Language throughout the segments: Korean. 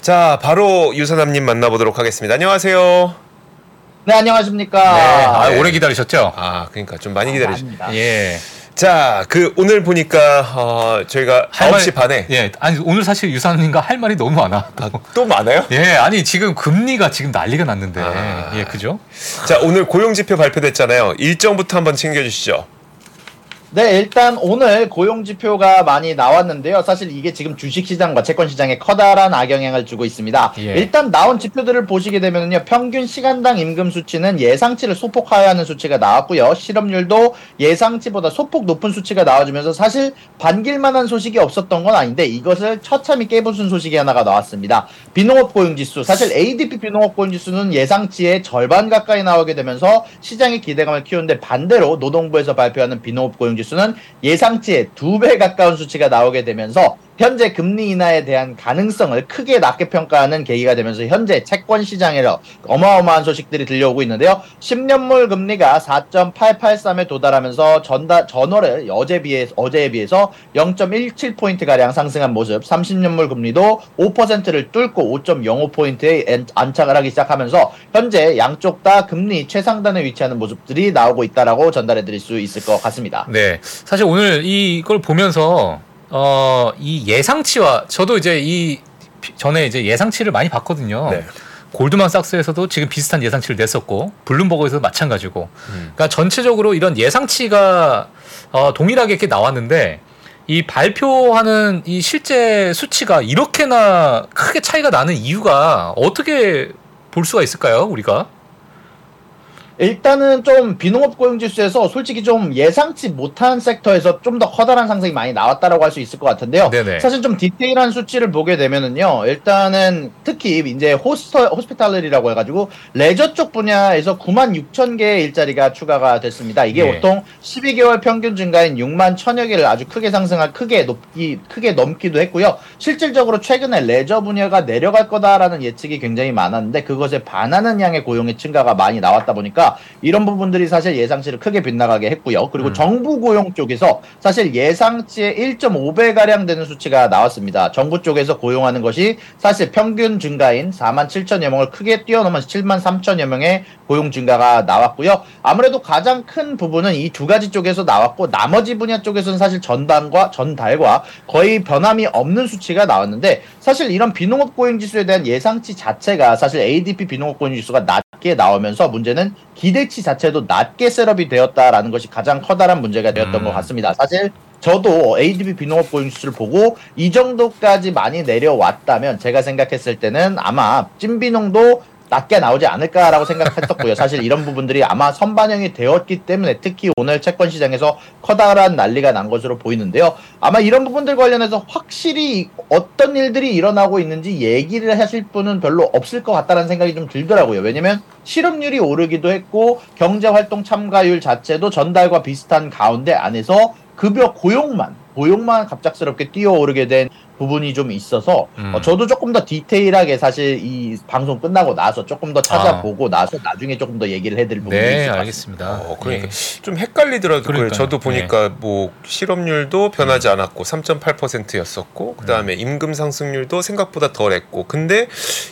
자, 바로 유선남님 만나보도록 하겠습니다. 안녕하세요. 네, 안녕하십니까. 네, 아, 네. 오래 기다리셨죠? 아, 그러니까 좀 많이 기다리셨. 아닙니다. 예. 자, 그 오늘 보니까 어, 저희가 할 9시 말- 반에 예. 아니 오늘 사실 유산님과 할 말이 너무 많아. 또 많아요? 예. 아니 지금 금리가 지금 난리가 났는데. 아. 예, 그죠? 자, 오늘 고용 지표 발표됐잖아요. 일정부터 한번 챙겨 주시죠. 네, 일단 오늘 고용 지표가 많이 나왔는데요. 사실 이게 지금 주식 시장과 채권 시장에 커다란 악영향을 주고 있습니다. 예. 일단 나온 지표들을 보시게 되면요. 평균 시간당 임금 수치는 예상치를 소폭 하회하는 수치가 나왔고요. 실업률도 예상치보다 소폭 높은 수치가 나와주면서 사실 반길 만한 소식이 없었던 건 아닌데 이것을 처참히 깨부순 소식이 하나가 나왔습니다. 비농업 고용 지수. 사실 ADP 비농업 고용 지수는 예상치의 절반 가까이 나오게 되면서 시장의 기대감을 키우는데 반대로 노동부에서 발표하는 비농업 고용 지수는 예상치의 두 배 가까운 수치가 나오게 되면서 현재 금리 인하에 대한 가능성을 크게 낮게 평가하는 계기가 되면서 현재 채권 시장에서 어마어마한 소식들이 들려오고 있는데요. 10년물 금리가 4.883에 도달하면서 전다, 전월에 어제 비해, 어제에 비해서 0.17포인트 가량 상승한 모습, 30년물 금리도 5%를 뚫고 5.05포인트에 안착을 하기 시작하면서 현재 양쪽 다 금리 최상단에 위치하는 모습들이 나오고 있다라고 전달해 드릴 수 있을 것 같습니다. 네. 사실 오늘 이걸 보면서 어, 이 예상치와 저도 이제 이 피- 전에 이제 예상치를 많이 봤거든요. 네. 골드만삭스에서도 지금 비슷한 예상치를 냈었고 블룸버그에서도 마찬가지고. 음. 그러니까 전체적으로 이런 예상치가 어, 동일하게 이렇게 나왔는데 이 발표하는 이 실제 수치가 이렇게나 크게 차이가 나는 이유가 어떻게 볼 수가 있을까요, 우리가? 일단은 좀 비농업 고용지수에서 솔직히 좀 예상치 못한 섹터에서 좀 더 커다란 상승이 많이 나왔다라고 할 수 있을 것 같은데요. 네네. 사실 좀 디테일한 수치를 보게 되면은요. 일단은 특히 이제 호스터 호스피탈리라고 해가지고 레저 쪽 분야에서 9만 6천 개의 일자리가 추가가 됐습니다. 이게 네. 보통 12개월 평균 증가인 6만 천여 개를 아주 크게 상승한 크게 높기 크게 넘기도 했고요. 실질적으로 최근에 레저 분야가 내려갈 거다라는 예측이 굉장히 많았는데 그것에 반하는 양의 고용의 증가가 많이 나왔다 보니까 이런 부분들이 사실 예상치를 크게 빗나가게 했고요. 그리고 음. 정부 고용 쪽에서 사실 예상치의 1.5배 가량 되는 수치가 나왔습니다. 정부 쪽에서 고용하는 것이 사실 평균 증가인 4만 7천여 명을 크게 뛰어넘은 7만 3천여 명의 고용 증가가 나왔고요. 아무래도 가장 큰 부분은 이 두 가지 쪽에서 나왔고 나머지 분야 쪽에서는 사실 전반과 전달과 거의 변함이 없는 수치가 나왔는데 사실 이런 비농업 고용 지수에 대한 예상치 자체가 사실 ADP 비농업 고용 지수가 낮게 나오면서 문제는 기대치 자체도 낮게 setup이 되었다라는 것이 가장 커다란 문제가 되었던 음. 것 같습니다. 사실 저도 ADP 비농업 지수를 보고 이 정도까지 많이 내려왔다면 제가 생각했을 때는 아마 찐 비농도 낮게 나오지 않을까라고 생각했었고요. 사실 이런 부분들이 아마 선반영이 되었기 때문에 특히 오늘 채권 시장에서 커다란 난리가 난 것으로 보이는데요. 아마 이런 부분들 관련해서 확실히 어떤 일들이 일어나고 있는지 얘기를 하실 분은 별로 없을 것 같다는 생각이 좀 들더라고요. 왜냐면 실업률이 오르기도 했고 경제 활동 참가율 자체도 전달과 비슷한 가운데 안에서 급여 고용만 고용만 갑작스럽게 뛰어오르게 된 부분이 좀 있어서 음. 어, 저도 조금 더 디테일하게 사실 이 방송 끝나고 나서 조금 더 찾아보고 나서 나중에 조금 더 얘기를 해드릴 부분이 네, 있을 것 같습니다. 알겠습니다. 어, 그러니까 예. 좀 헷갈리더라고요. 그러니까요. 저도 보니까 뭐 실업률도 변하지 않았고 3.8%였었고 그다음에 임금 상승률도 생각보다 덜했고 근데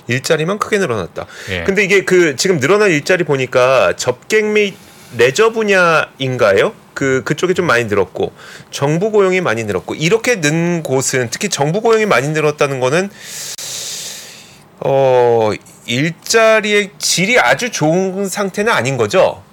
일자리만 크게 늘어났다. 예. 근데 이게 그 지금 늘어난 일자리 보니까 접객 및 레저 분야인가요? 그 그쪽이 좀 많이 늘었고 정부 고용이 많이 늘었고 이렇게 는 곳은 특히 정부 고용이 많이 늘었다는 거는 어 일자리의 질이 아주 좋은 상태는 아닌 거죠.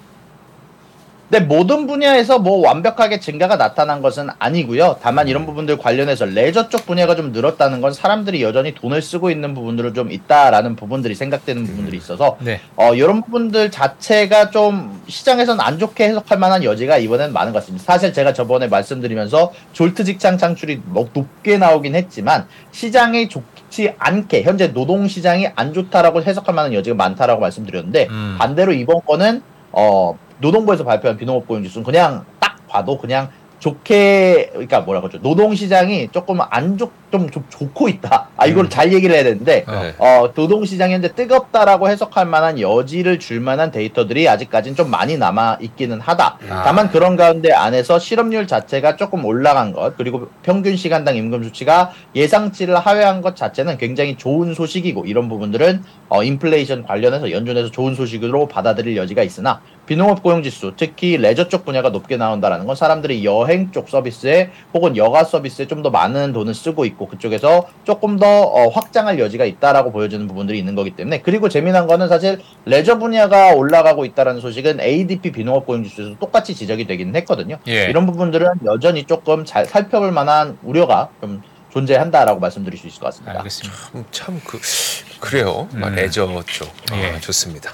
근데 모든 분야에서 뭐 완벽하게 증가가 나타난 것은 아니고요. 다만 이런 부분들 관련해서 레저 쪽 분야가 좀 늘었다는 건 사람들이 여전히 돈을 쓰고 있는 부분들은 좀 있다라는 부분들이 생각되는 부분들이 있어서 네. 어, 이런 부분들 자체가 좀 시장에서는 안 좋게 해석할 만한 여지가 이번엔 많은 것 같습니다. 사실 제가 저번에 말씀드리면서 졸트 직장 창출이 뭐 높게 나오긴 했지만 시장이 좋지 않게 현재 노동 시장이 안 좋다라고 해석할 만한 여지가 많다라고 말씀드렸는데 음. 반대로 이번 거는 어, 노동부에서 발표한 비농업 고용 지수는 그냥 딱 봐도 그냥 좋게 그러니까 뭐라 그러죠 노동 시장이 조금 안 좋, 좀, 좀 좋고 있다. 아, 이걸 잘 얘기를 해야 되는데, 네. 어, 노동 시장이 현재 뜨겁다라고 해석할 만한 여지를 줄 만한 데이터들이 아직까지는 좀 많이 남아 있기는 하다. 아. 다만 그런 가운데 안에서 실업률 자체가 조금 올라간 것, 그리고 평균 시간당 임금 수치가 예상치를 하회한 것 자체는 굉장히 좋은 소식이고, 이런 부분들은 어, 인플레이션 관련해서 연준에서 좋은 소식으로 받아들일 여지가 있으나, 비농업 고용 지수, 특히 레저 쪽 분야가 높게 나온다라는 건 사람들이 여행 쪽 서비스에 혹은 여가 서비스에 좀 더 많은 돈을 쓰고 있고 그쪽에서 조금 더 어, 확장할 여지가 있다라고 보여주는 부분들이 있는 거기 때문에 그리고 재미난 거는 사실 레저 분야가 올라가고 있다라는 소식은 ADP 비농업 고용 지수에서 똑같이 지적이 되기는 했거든요. 예. 이런 부분들은 여전히 조금 잘 살펴볼 만한 우려가 좀 존재한다라고 말씀드릴 수 있을 것 같습니다. 알겠습니다. 참그 그래요. 막 음. 레저 쪽 아, 예. 좋습니다.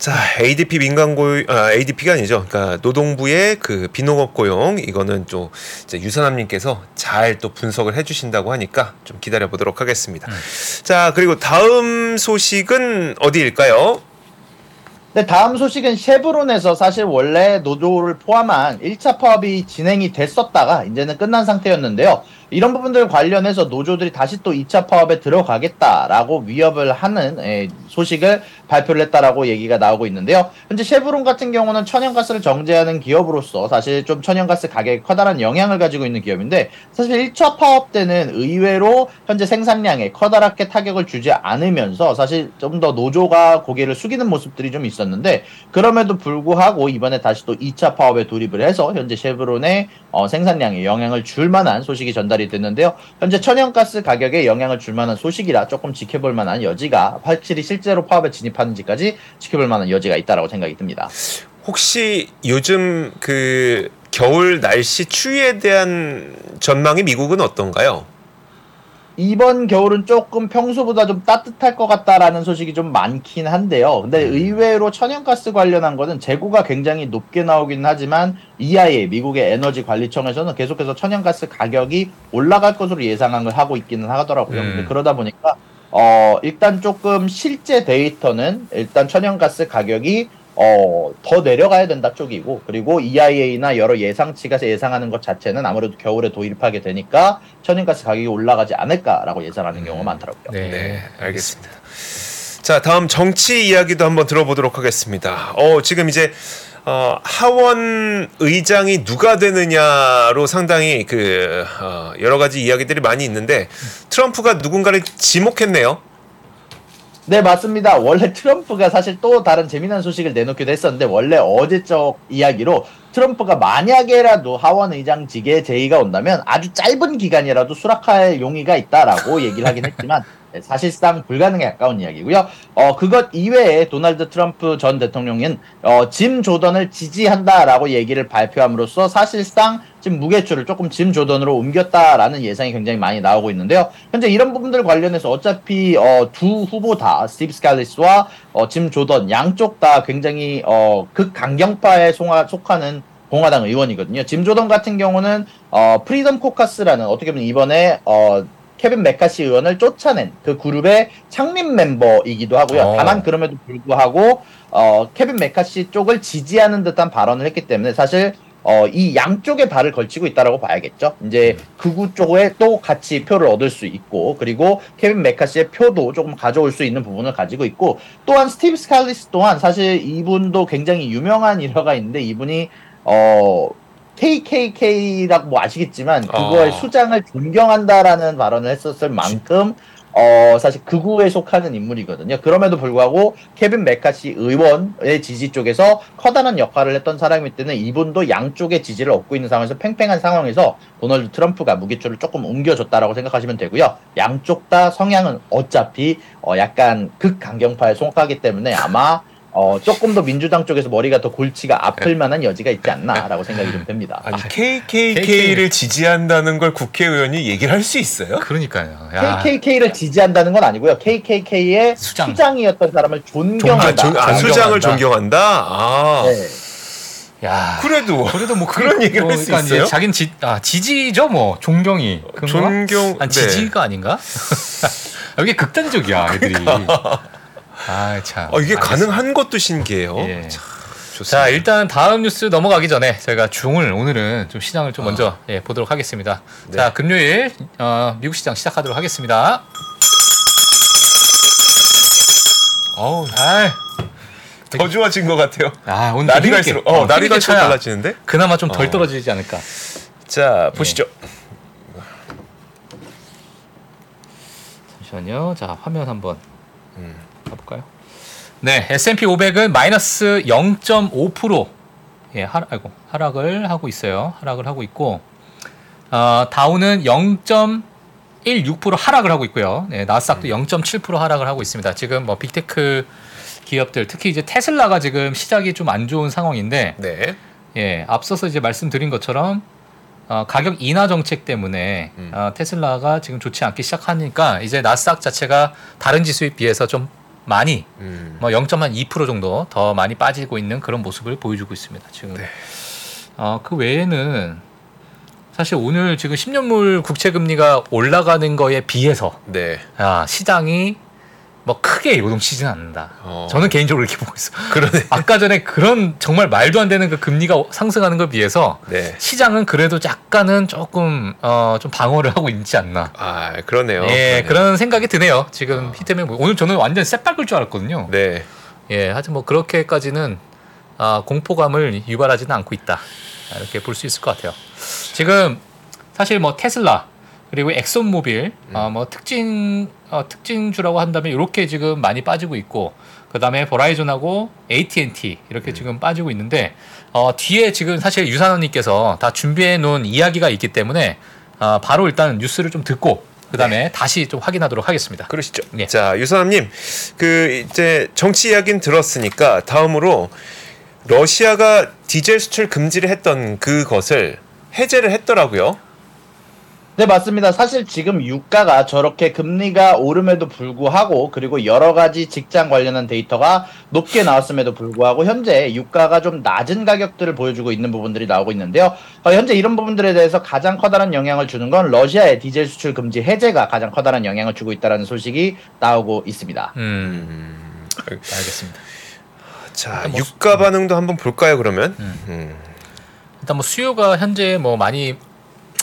자, ADP 민간 고용 아, ADP가 아니죠. 그러니까 노동부의 그 비농업 고용 이거는 또 이제 유선남님께서 잘 또 분석을 해주신다고 하니까 좀 기다려 보도록 하겠습니다. 음. 자, 그리고 다음 소식은 어디일까요? 네, 다음 소식은 쉐브론에서 사실 원래 노조를 포함한 1차 파업이 진행이 됐었다가 이제는 끝난 상태였는데요. 이런 부분들 관련해서 노조들이 다시 또 2차 파업에 들어가겠다라고 위협을 하는 에, 소식을 발표를 했다라고 얘기가 나오고 있는데요. 현재 쉐브론 같은 경우는 천연가스를 정제하는 기업으로서 사실 좀 천연가스 가격에 커다란 영향을 가지고 있는 기업인데 사실 1차 파업 때는 의외로 현재 생산량에 커다랗게 타격을 주지 않으면서 사실 좀 더 노조가 고개를 숙이는 모습들이 좀 있었 는데 그럼에도 불구하고 이번에 다시 또 2차 파업에 돌입을 해서 현재 쉐브론의 어, 생산량에 영향을 줄 만한 소식이 전달이 됐는데요. 현재 천연가스 가격에 영향을 줄 만한 소식이라 조금 지켜볼 만한 여지가 확실히 실제로 파업에 진입하는지까지 지켜볼 만한 여지가 있다라고 생각이 듭니다. 혹시 요즘 그 겨울 날씨 추위에 대한 전망이 미국은 어떤가요? 이번 겨울은 조금 평소보다 좀 따뜻할 것 같다라는 소식이 좀 많긴 한데요. 근데 의외로 천연가스 관련한 거는 재고가 굉장히 높게 나오긴 하지만 EIA 미국의 에너지 관리청에서는 계속해서 천연가스 가격이 올라갈 것으로 예상을 하고 있기는 하더라고요. 음. 그러다 보니까 어 일단 조금 실제 데이터는 일단 천연가스 가격이 어, 더 내려가야 된다 쪽이고, 그리고 EIA나 여러 예상치가 예상하는 것 자체는 아무래도 겨울에 도입하게 되니까 천연가스 가격이 올라가지 않을까라고 예상하는 경우가 많더라고요. 네, 네, 알겠습니다. 자, 다음 정치 이야기도 한번 들어보도록 하겠습니다. 어, 지금 이제 어, 하원 의장이 누가 되느냐로 상당히 그 어, 여러 가지 이야기들이 많이 있는데 트럼프가 누군가를 지목했네요. 네, 맞습니다. 원래 트럼프가 사실 또 다른 재미난 소식을 내놓기도 했었는데, 원래 어제적 이야기로 트럼프가 만약에라도 하원 의장직에 제의가 온다면 아주 짧은 기간이라도 수락할 용의가 있다라고 얘기를 하긴 했지만, 네, 사실상 불가능에 가까운 이야기고요. 어, 그것 이외에 도널드 트럼프 전 대통령은 어, 짐 조던을 지지한다라고 얘기를 발표함으로써 사실상 지금 무게추를 조금 짐 조던으로 옮겼다라는 예상이 굉장히 많이 나오고 있는데요. 현재 이런 부분들 관련해서 어차피 어, 두 후보 다 스티브 스칼리스와 어, 짐 조던 양쪽 다 굉장히 어, 극강경파에 속하- 속하는 공화당 의원이거든요. 짐 조던 같은 경우는 어, 프리덤 코커스라는 어떻게 보면 이번에 어, 케빈 메카시 의원을 쫓아낸 그 그룹의 창립 멤버이기도 하고요. 어. 다만 그럼에도 불구하고 어, 케빈 메카시 쪽을 지지하는 듯한 발언을 했기 때문에 사실 어, 이 양쪽에 발을 걸치고 있다라고 봐야겠죠. 이제 극우 쪽에 또 같이 표를 얻을 수 있고 그리고 케빈 메카시의 표도 조금 가져올 수 있는 부분을 가지고 있고 또한 스티브 스칼리스 또한 사실 이분도 굉장히 유명한 일화가 있는데 이분이 어 KKK라고 뭐 아시겠지만 그거의 아. 수장을 존경한다라는 발언을 했었을 만큼 어 사실 극우에 속하는 인물이거든요. 그럼에도 불구하고 케빈 메카시 의원의 지지 쪽에서 커다란 역할을 했던 사람이기 때문에 이분도 양쪽의 지지를 얻고 있는 상황에서 팽팽한 상황에서 도널드 트럼프가 무게추를 조금 옮겨줬다라고 생각하시면 되고요. 양쪽 다 성향은 어차피 어 약간 극강경파에 속하기 때문에 아마 어 조금 더 민주당 쪽에서 머리가 더 골치가 아플 만한 여지가 있지 않나라고 생각이 좀 됩니다. 아니 KKK를 지지한다는 걸 국회의원이 얘기를 할 수 있어요? 그러니까요. 야. KKK를 지지한다는 건 아니고요. KKK의 수장. 수장. 이었던 사람을 아, 존경한다. 조- 아, 수장을 존경한다. 아, 네. 야. 그래도 그래도 뭐 그런 얘기를 뭐 할수 그러니까 있어요? 자긴 지, 아, 지지죠 뭐 존경이. 그런가? 존경. 아니, 네. 지지가 아닌가? 여기 극단적이야 애들이. 아 참. 어, 이게 알겠습니다. 가능한 것도 신기해요. 예. 참, 좋습니다. 자 일단 다음 뉴스 넘어가기 전에 저희가 중을 오늘은 좀 시장을 좀 먼저 예, 보도록 하겠습니다. 아. 네. 자 금요일 어, 미국 시장 시작하도록 하겠습니다. 어우, 아, 더 좋아진 것 같아요. 아 오늘 날이 갈수록 어, 날이 힘있게 갈수록 달라지는데. 그나마 좀덜 어. 떨어지지 않을까. 자 보시죠. 잠시만요. 자 화면 한번 음. 가볼까요? 네, S&P 500은 마이너스 0.5% 예, 하, 아이고, 하락을 하고 있어요. 하락을 하고 있고 어, 다우는 0.16% 하락을 하고 있고요. 네, 나스닥도 0.7% 하락을 하고 있습니다. 지금 뭐 빅테크 기업들 특히 이제 테슬라가 지금 시작이 좀 안 좋은 상황인데 네. 예, 앞서서 이제 말씀드린 것처럼 어, 가격 인하 정책 때문에 음. 어, 테슬라가 지금 좋지 않기 시작하니까 이제 나스닥 자체가 다른 지수에 비해서 좀 많이 음. 뭐 0.2% 정도 더 많이 빠지고 있는 그런 모습을 보여주고 있습니다. 지금 네. 어, 그 외에는 사실 오늘 지금 10년물 국채 금리가 올라가는 거에 비해서 네. 아, 시장이 뭐 크게 요동치지는 않는다. 어. 저는 개인적으로 이렇게 보고 있어요. 그러네. 아까 전에 그런 정말 말도 안 되는 그 금리가 상승하는 것에 비해서 네. 시장은 그래도 약간은 조금 어, 좀 방어를 하고 있지 않나. 아 그러네요. 예, 그러네요. 그런 생각이 드네요. 지금 히트맨 뭐- 오늘 저는 완전 새빨글 줄 알았거든요. 네. 예, 하여튼 뭐 그렇게까지는 아, 공포감을 유발하지는 않고 있다. 이렇게 볼 수 있을 것 같아요. 지금 사실 뭐 테슬라 그리고 엑손모빌 어, 뭐 특징 어, 특징주라고 한다면 이렇게 지금 많이 빠지고 있고 그다음에 버라이즌하고 AT&T 이렇게 지금 빠지고 있는데 어, 뒤에 지금 사실 유산원님께서 다 준비해 놓은 이야기가 있기 때문에 어, 바로 일단 뉴스를 좀 듣고 그다음에 다시 좀 확인하도록 하겠습니다. 그러시죠. 예. 자 유사남님, 그 이제 정치 이야기는 들었으니까 다음으로 러시아가 디젤 수출 금지를 했던 그것을 해제를 했더라고요. 네, 맞습니다. 사실 지금 유가가 저렇게 금리가 오름에도 불구하고 그리고 여러 가지 직장 관련한 데이터가 높게 나왔음에도 불구하고 현재 유가가 좀 낮은 가격들을 보여주고 있는 부분들이 나오고 있는데요. 어, 현재 이런 부분들에 대해서 가장 커다란 영향을 주는 건 러시아의 디젤 수출 금지 해제가 가장 커다란 영향을 주고 있다는 소식이 나오고 있습니다. 음, 음, 알겠습니다. 자 뭐 유가 반응도 한번 볼까요 그러면? 음. 음. 일단 뭐 수요가 현재 뭐 많이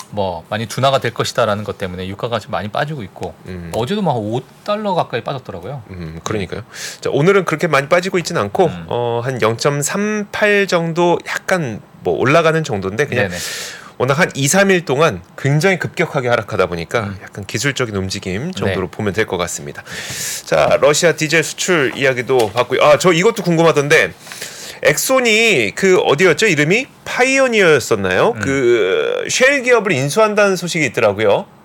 뭐 많이 둔화가 될 것이다라는 것 때문에 유가가 좀 많이 빠지고 있고 음. 어제도 막 5달러 가까이 빠졌더라고요. 음, 그러니까요. 자, 오늘은 그렇게 많이 빠지고 있지는 않고 음. 어, 한 0.38 정도 약간 뭐 올라가는 정도인데 그냥 네네. 워낙 한 2, 3일 동안 굉장히 급격하게 하락하다 보니까 음. 약간 기술적인 움직임 정도로 네. 보면 될 것 같습니다. 자, 러시아 디젤 수출 이야기도 봤고요. 아, 저 이것도 궁금하던데 엑손이 그 어디였죠? 이름이 파이오니어였었나요? 음. 그 셰일 기업을 인수한다는 소식이 있더라고요.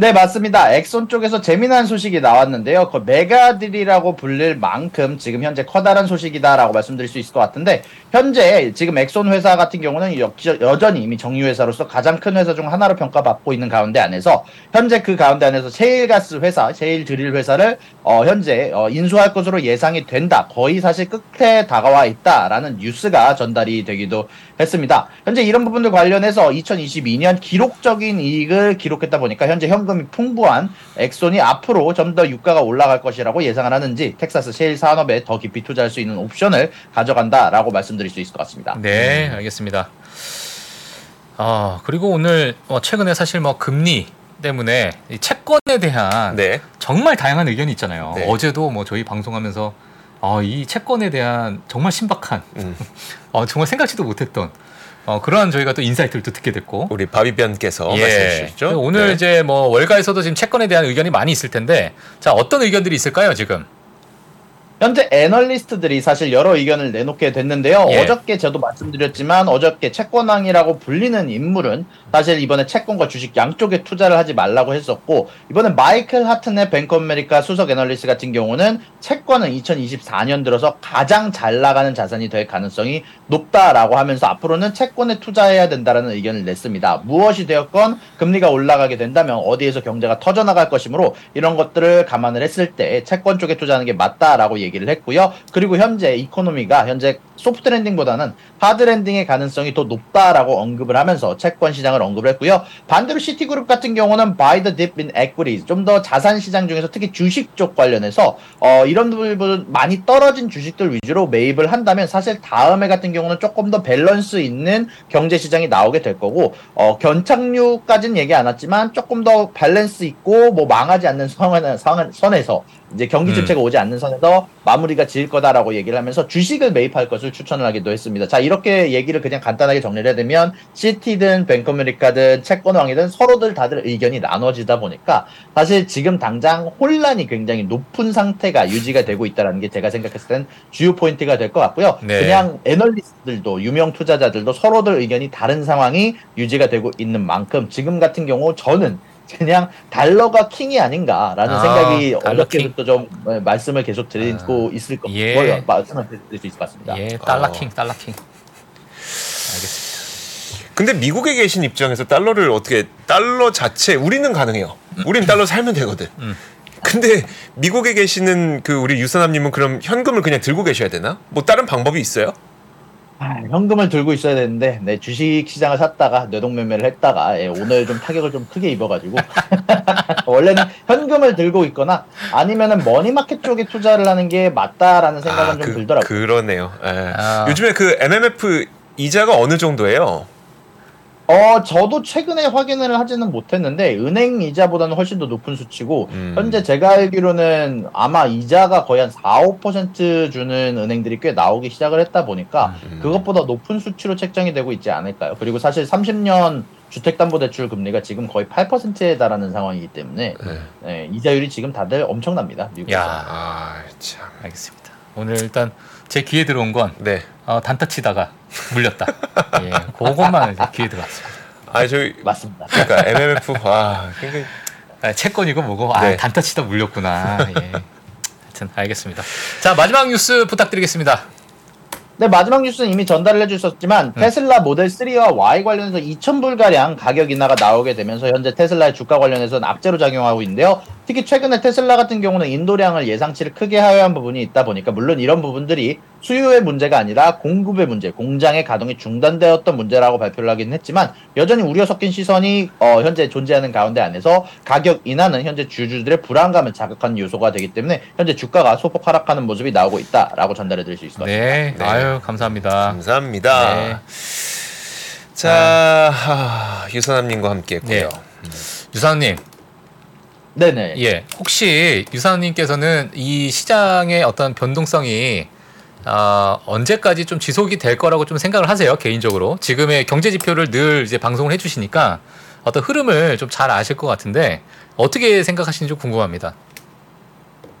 네, 맞습니다. 엑손 쪽에서 재미난 소식이 나왔는데요. 그 mega deal이라고 불릴 만큼 지금 현재 커다란 소식이다라고 말씀드릴 수 있을 것 같은데, 현재 지금 엑손 회사 같은 경우는 여, 여전히 이미 정유회사로서 가장 큰 회사 중 하나로 평가받고 있는 가운데 안에서, 현재 그 가운데 안에서 셰일가스 회사, 셰일 드릴 회사를 어, 현재 어, 인수할 것으로 예상이 된다. 거의 사실 끝에 다가와 있다라는 뉴스가 전달이 되기도 했습니다. 현재 이런 부분들 관련해서 2022년 기록적인 이익을 기록했다 보니까 현재 현금이 풍부한 엑손이 앞으로 좀 더 유가가 올라갈 것이라고 예상을 하는지 텍사스 셰일 산업에 더 깊이 투자할 수 있는 옵션을 가져간다라고 말씀드릴 수 있을 것 같습니다. 네, 알겠습니다. 아 그리고 오늘 어, 최근에 사실 뭐 금리 때문에 이 채권에 대한 네. 정말 다양한 의견이 있잖아요. 네. 어제도 뭐 저희 방송하면서 어, 이 채권에 대한 정말 신박한 음, 어, 정말 생각지도 못했던 어, 그러한 저희가 또 인사이트를 또 듣게 됐고 우리 바비변께서 말씀해 주셨죠. 그리고 오늘 네. 이제 뭐 월가에서도 지금 채권에 대한 의견이 많이 있을 텐데 자 어떤 의견들이 있을까요 지금? 현재 애널리스트들이 사실 여러 의견을 내놓게 됐는데요. 예. 어저께 저도 말씀드렸지만 어저께 채권왕이라고 불리는 인물은 사실 이번에 채권과 주식 양쪽에 투자를 하지 말라고 했었고 이번에 마이클 하튼의 뱅크 오브 아메리카 수석 애널리스트 같은 경우는 채권은 2024년 들어서 가장 잘 나가는 자산이 될 가능성이 높다라고 하면서 앞으로는 채권에 투자해야 된다라는 의견을 냈습니다. 무엇이 되었건 금리가 올라가게 된다면 어디에서 경제가 터져나갈 것이므로 이런 것들을 감안을 했을 때 채권 쪽에 투자하는 게 맞다라고 얘기 를 했고요. 그리고 현재 이코노미가 현재 soft landing보다는 hard landing의 가능성이 더 높다라고 언급을 하면서 채권 시장을 언급을 했고요. 반대로 시티그룹 같은 경우는 buy the dip in equities 좀 더 자산 시장 중에서 특히 주식 쪽 관련해서 어, 이런 부분 많이 떨어진 주식들 위주로 매입을 한다면 사실 다음에 같은 경우는 조금 더 밸런스 있는 경제 시장이 나오게 될 거고 어, 연착륙까지는 얘기 안 했지만 조금 더 밸런스 있고 뭐 망하지 않는 선에서 이제 경기 음. 침체가 오지 않는 선에서 마무리가 지을 거다라고 얘기를 하면서 주식을 매입할 것을 추천을 하기도 했습니다. 자 이렇게 얘기를 그냥 간단하게 정리를 해드리면 시티든 뱅커메리카든 채권왕이든 서로들 다들 의견이 나눠지다 보니까 사실 지금 당장 혼란이 굉장히 높은 상태가 유지가 되고 있다는 게 제가 생각했을 땐 주요 포인트가 될 것 같고요. 네. 그냥 애널리스트들도 유명 투자자들도 서로들 의견이 다른 상황이 유지가 되고 있는 만큼 지금 같은 경우 저는 그냥 달러가 킹이 아닌가라는 아, 생각이 달러 킹. 어저께부터 좀 네, 말씀을 계속 드리고 있을 거 예. 예. 말씀을 드릴 수 있을 것 같습니다. 예, 달러 어. 킹, 달러 킹. 알겠습니다. 근데 미국에 계신 입장에서 달러를 어떻게 달러 자체 우리는 가능해요. 우리는 달러 살면 되거든. 음. 근데 미국에 계시는 그 우리 유선남님은 그럼 현금을 그냥 들고 계셔야 되나? 뭐 다른 방법이 있어요? 아, 현금을 들고 있어야 되는데 네, 주식 시장을 샀다가 뇌동매매를 했다가 예, 오늘 좀 타격을 좀 크게 입어가지고 원래는 현금을 들고 있거나 아니면은 머니마켓 쪽에 투자를 하는 게 맞다라는 생각은 좀 그, 들더라고요. 그러네요. 예. 아. 요즘에 그 MMF 이자가 어느 정도예요? 어, 저도 최근에 확인을 하지는 못했는데 은행 이자보다는 훨씬 더 높은 수치고 음. 현재 제가 알기로는 아마 이자가 거의 한 4, 5% 주는 은행들이 꽤 나오기 시작을 했다 보니까 음. 그것보다 높은 수치로 책정이 되고 있지 않을까요? 그리고 사실 30년 주택담보대출 금리가 지금 거의 8%에 달하는 상황이기 때문에 네. 네, 이자율이 지금 다들 엄청납니다. 미국에서. 야, 아, 참. 알겠습니다. 오늘 일단 제 귀에 들어온 건 네. 어, 단타 치다가 물렸다. 예, 그것만 이제 귀에 들어왔습니다. 아, 저희 맞습니다. 그러니까 MMF 와, 굉장히 아, 채권이고 뭐고 아 네. 단타 치다 물렸구나. 예. 하여튼 알겠습니다. 자 마지막 뉴스 부탁드리겠습니다. 네, 마지막 뉴스는 이미 전달을 해주셨지만 음. 테슬라 모델 3와 Y 관련해서 2,000불 가량 가격 인하가 나오게 되면서 현재 테슬라의 주가 관련해서는 악재로 작용하고 있는데요. 특히 최근에 테슬라 같은 경우는 인도량을 예상치를 크게 하회한 부분이 있다 보니까 물론 이런 부분들이 수요의 문제가 아니라 공급의 문제, 공장의 가동이 중단되었던 문제라고 발표를 하긴 했지만 여전히 우려 섞인 시선이 어, 현재 존재하는 가운데 안에서 가격 인하는 현재 주주들의 불안감을 자극하는 요소가 되기 때문에 현재 주가가 소폭 하락하는 모습이 나오고 있다라고 전달해 드릴 수 있을 것 같습니다. 네, 네. 아유 감사합니다. 감사합니다. 네. 자, 하, 유선남님과 함께했고요. 네. 유사님, 네네. 예, 혹시 유사님께서는 이 시장의 어떤 변동성이 아, 언제까지 좀 지속이 될 거라고 좀 생각을 하세요 개인적으로 지금의 경제 지표를 늘 이제 방송을 해주시니까 어떤 흐름을 좀 잘 아실 것 같은데 어떻게 생각하시는지 좀 궁금합니다.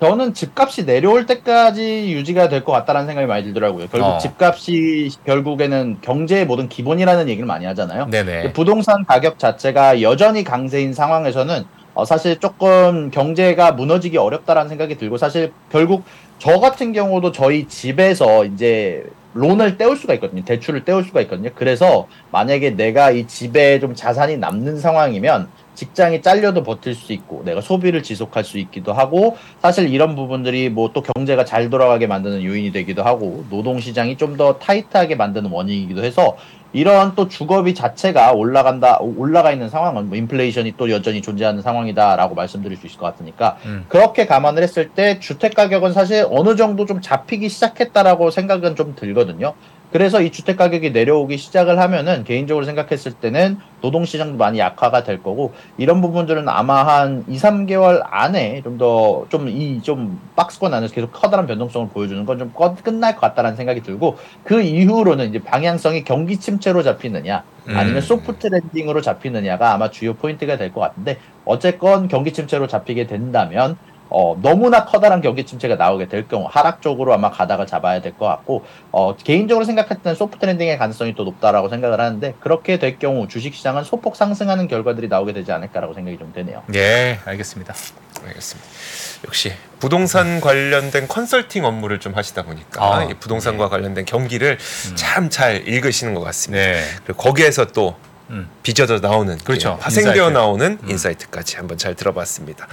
저는 집값이 내려올 때까지 유지가 될 것 같다는 생각이 많이 들더라고요. 결국 어. 집값이 결국에는 경제의 모든 기본이라는 얘기를 많이 하잖아요. 네네. 그 부동산 가격 자체가 여전히 강세인 상황에서는 어, 사실 조금 경제가 무너지기 어렵다라는 생각이 들고 사실 결국 저 같은 경우도 저희 집에서 이제 론을 떼올 수가 있거든요. 대출을 떼올 수가 있거든요. 그래서 만약에 내가 이 집에 좀 자산이 남는 상황이면 직장이 잘려도 버틸 수 있고 내가 소비를 지속할 수 있기도 하고 사실 이런 부분들이 뭐 또 경제가 잘 돌아가게 만드는 요인이 되기도 하고 노동 시장이 좀 더 타이트하게 만드는 원인이기도 해서 이런 또 주거비 자체가 올라간다 올라가 있는 상황은 뭐 인플레이션이 또 여전히 존재하는 상황이다라고 말씀드릴 수 있을 것 같으니까 음. 그렇게 감안을 했을 때 주택 가격은 사실 어느 정도 좀 잡히기 시작했다라고 생각은 좀 들거든요. 그래서 이 주택 가격이 내려오기 시작을 하면은 개인적으로 생각했을 때는 노동 시장도 많이 약화가 될 거고 이런 부분들은 아마 한 2, 3개월 안에 좀 더 좀 이 좀 박스권 안에서 계속 커다란 변동성을 보여주는 건 좀 끝날 것 같다라는 생각이 들고 그 이후로는 이제 방향성이 경기 침체로 잡히느냐 아니면 음. soft landing으로 잡히느냐가 아마 주요 포인트가 될 것 같은데 어쨌건 경기 침체로 잡히게 된다면 어, 너무나 커다란 경기 침체가 나오게 될 경우 하락 쪽으로 아마 가닥을 잡아야 될 것 같고 어, 개인적으로 생각할 때는 soft landing의 가능성이 또 높다라고 생각을 하는데 그렇게 될 경우 주식 시장은 소폭 상승하는 결과들이 나오게 되지 않을까라고 생각이 좀 되네요. 예, 알겠습니다. 알겠습니다. 역시 부동산 관련된 컨설팅 업무를 좀 하시다 보니까 아, 이 부동산과 관련된 경기를 참 잘 읽으시는 것 같습니다. 네. 그리고 거기에서 또 음. 빚어져 나오는 그렇죠. 예, 파생되어 인사이트. 나오는 음. 인사이트까지 한번 잘 들어봤습니다.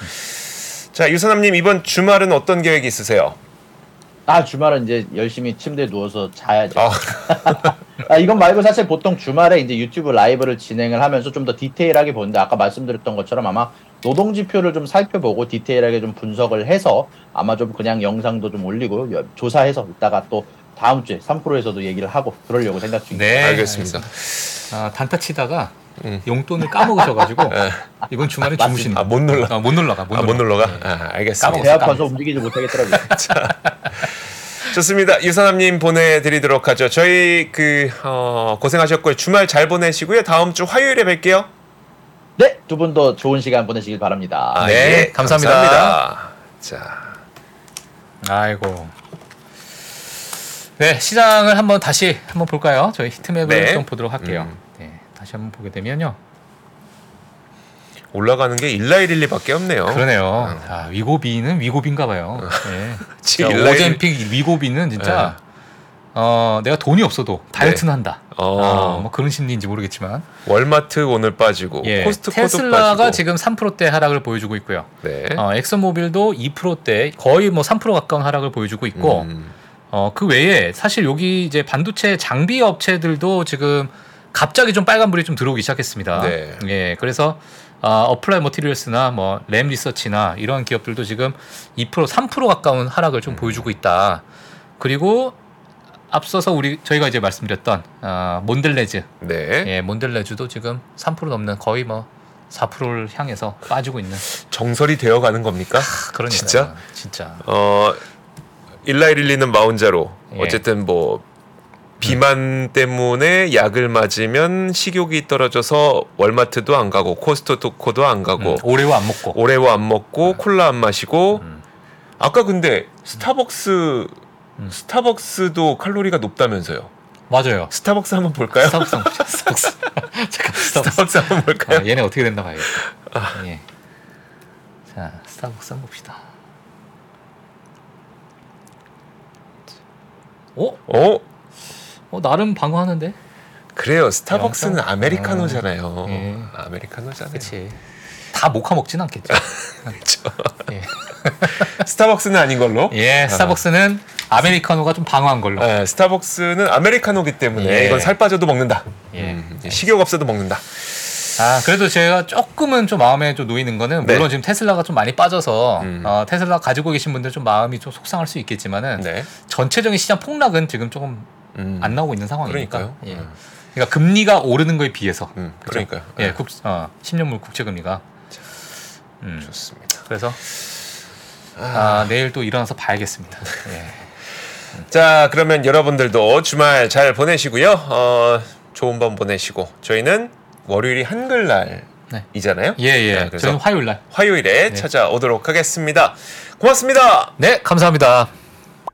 자 유사남님 이번 주말은 어떤 계획이 있으세요? 아 주말은 이제 열심히 침대에 누워서 자야죠. 아, 아, 이건 말고 사실 보통 주말에 이제 유튜브 라이브를 진행을 하면서 좀 더 디테일하게 보는데 아까 말씀드렸던 것처럼 아마 노동 지표를 좀 살펴보고 디테일하게 좀 분석을 해서 아마 좀 그냥 영상도 좀 올리고 여- 조사해서 이따가 또 다음 주에 3프로에서도 얘기를 하고 그러려고 생각 중입니다. 네, 알겠습니다. 아, 단타 치다가 음. 용돈을 까먹으셔가지고 이번 주말에 주무시는. 아, 못 놀라. 아, 못 놀러가. 못 아, 못 놀러가. 놀러가? 네. 아, 알겠습니다. 배 아파서 움직이지 못하겠더라고요. 좋습니다. 유선남님 보내드리도록 하죠. 저희 그 어, 고생하셨고요. 주말 잘 보내시고요. 다음 주 화요일에 뵐게요. 네, 두 분도 좋은 시간 보내시길 바랍니다. 아, 네, 감사합니다. 감사합니다. 자, 아이고. 네, 시장을 한번 다시 한번 볼까요? 저희 히트맵을 네. 좀 보도록 할게요. 음. 네, 다시 한번 보게 되면요. 올라가는 게 1라일릴리밖에 없네요. 그러네요. 자, 위고비는 위고비인가 봐요. 네. 그치, 자, 일라일- 오젠픽 위고비는 진짜 어, 내가 돈이 없어도 다이어트는 한다. 네. 어. 아, 뭐 그런 심리인지 모르겠지만 월마트 오늘 빠지고 예, 코스트코도 테슬라가 빠지고. 지금 3%대 하락을 보여주고 있고요. 네. 어, 엑슨모빌도 2%대 거의 뭐 3% 가까운 하락을 보여주고 있고 음, 어, 그 외에 사실 여기 이제 반도체 장비 업체들도 지금 갑자기 좀 빨간불이 좀 들어오기 시작했습니다. 네. 예, 그래서 어, 어플라이 머티리얼스나 뭐 램 리서치나 이런 기업들도 지금 2% 3% 가까운 하락을 음. 좀 보여주고 있다. 그리고 앞서서 우리 저희가 이제 말씀드렸던 어, 몬델레즈, 네. 예, 몬델레즈도 지금 3% 넘는 거의 뭐 4%를 향해서 빠지고 있는 정설이 되어가는 겁니까? 그러니까 진짜? 진짜 어, 일라이 릴리는 마운자로 예. 어쨌든 뭐 비만 때문에 약을 맞으면 식욕이 떨어져서 월마트도 안 가고 코스트코도 안 가고 음, 오레오 안 먹고 오레오 안 먹고 콜라 안 마시고 음. 아까 근데 스타벅스 음. 스타벅스도 칼로리가 높다면서요. 맞아요. 스타벅스 한번 볼까요? 스타벅스 한번 보자, 스타벅스. 잠깐 스타벅스. 스타벅스 한번 볼까요? 아, 얘네 어떻게 됐나 봐야겠다. 예. 자, 스타벅스 한번 봅시다. 어? 어? 어 나름 방어하는데? 그래요. 스타벅스는 영상? 아메리카노잖아요. 예. 아메리카노잖아요. 그치. 다 모카 먹진 않겠죠. 그렇죠. 예. 스타벅스는 아닌 걸로. 예, 스타벅스는 아메리카노가 좀 방어한 걸로. 예, 스타벅스는 아메리카노기 때문에 예. 이건 살 빠져도 먹는다. 예. 음, 식욕 없어도 먹는다. 아, 그래도 제가 조금은 좀 마음에 좀 놓이는 거는 물론 네. 지금 테슬라가 좀 많이 빠져서 음. 어, 테슬라 가지고 계신 분들 좀 마음이 좀 속상할 수 있겠지만은 네. 전체적인 시장 폭락은 지금 조금 음. 안 나오고 있는 상황이니까. 그러니까요. 예. 음. 그러니까 금리가 오르는 거에 비해서. 음? 그러니까요. 예, 아. 국, 어, 10년물 국채 금리가. 음, 좋습니다. 그래서 아, 내일 또 일어나서 봐야겠습니다. 예. 자, 그러면 여러분들도 주말 잘 보내시고요. 어, 좋은 밤 보내시고 저희는 월요일이 한글날 이잖아요. 예, 예. 네, 그래서 저는 화요일 날. 화요일에 네. 찾아오도록 하겠습니다. 고맙습니다. 네, 감사합니다.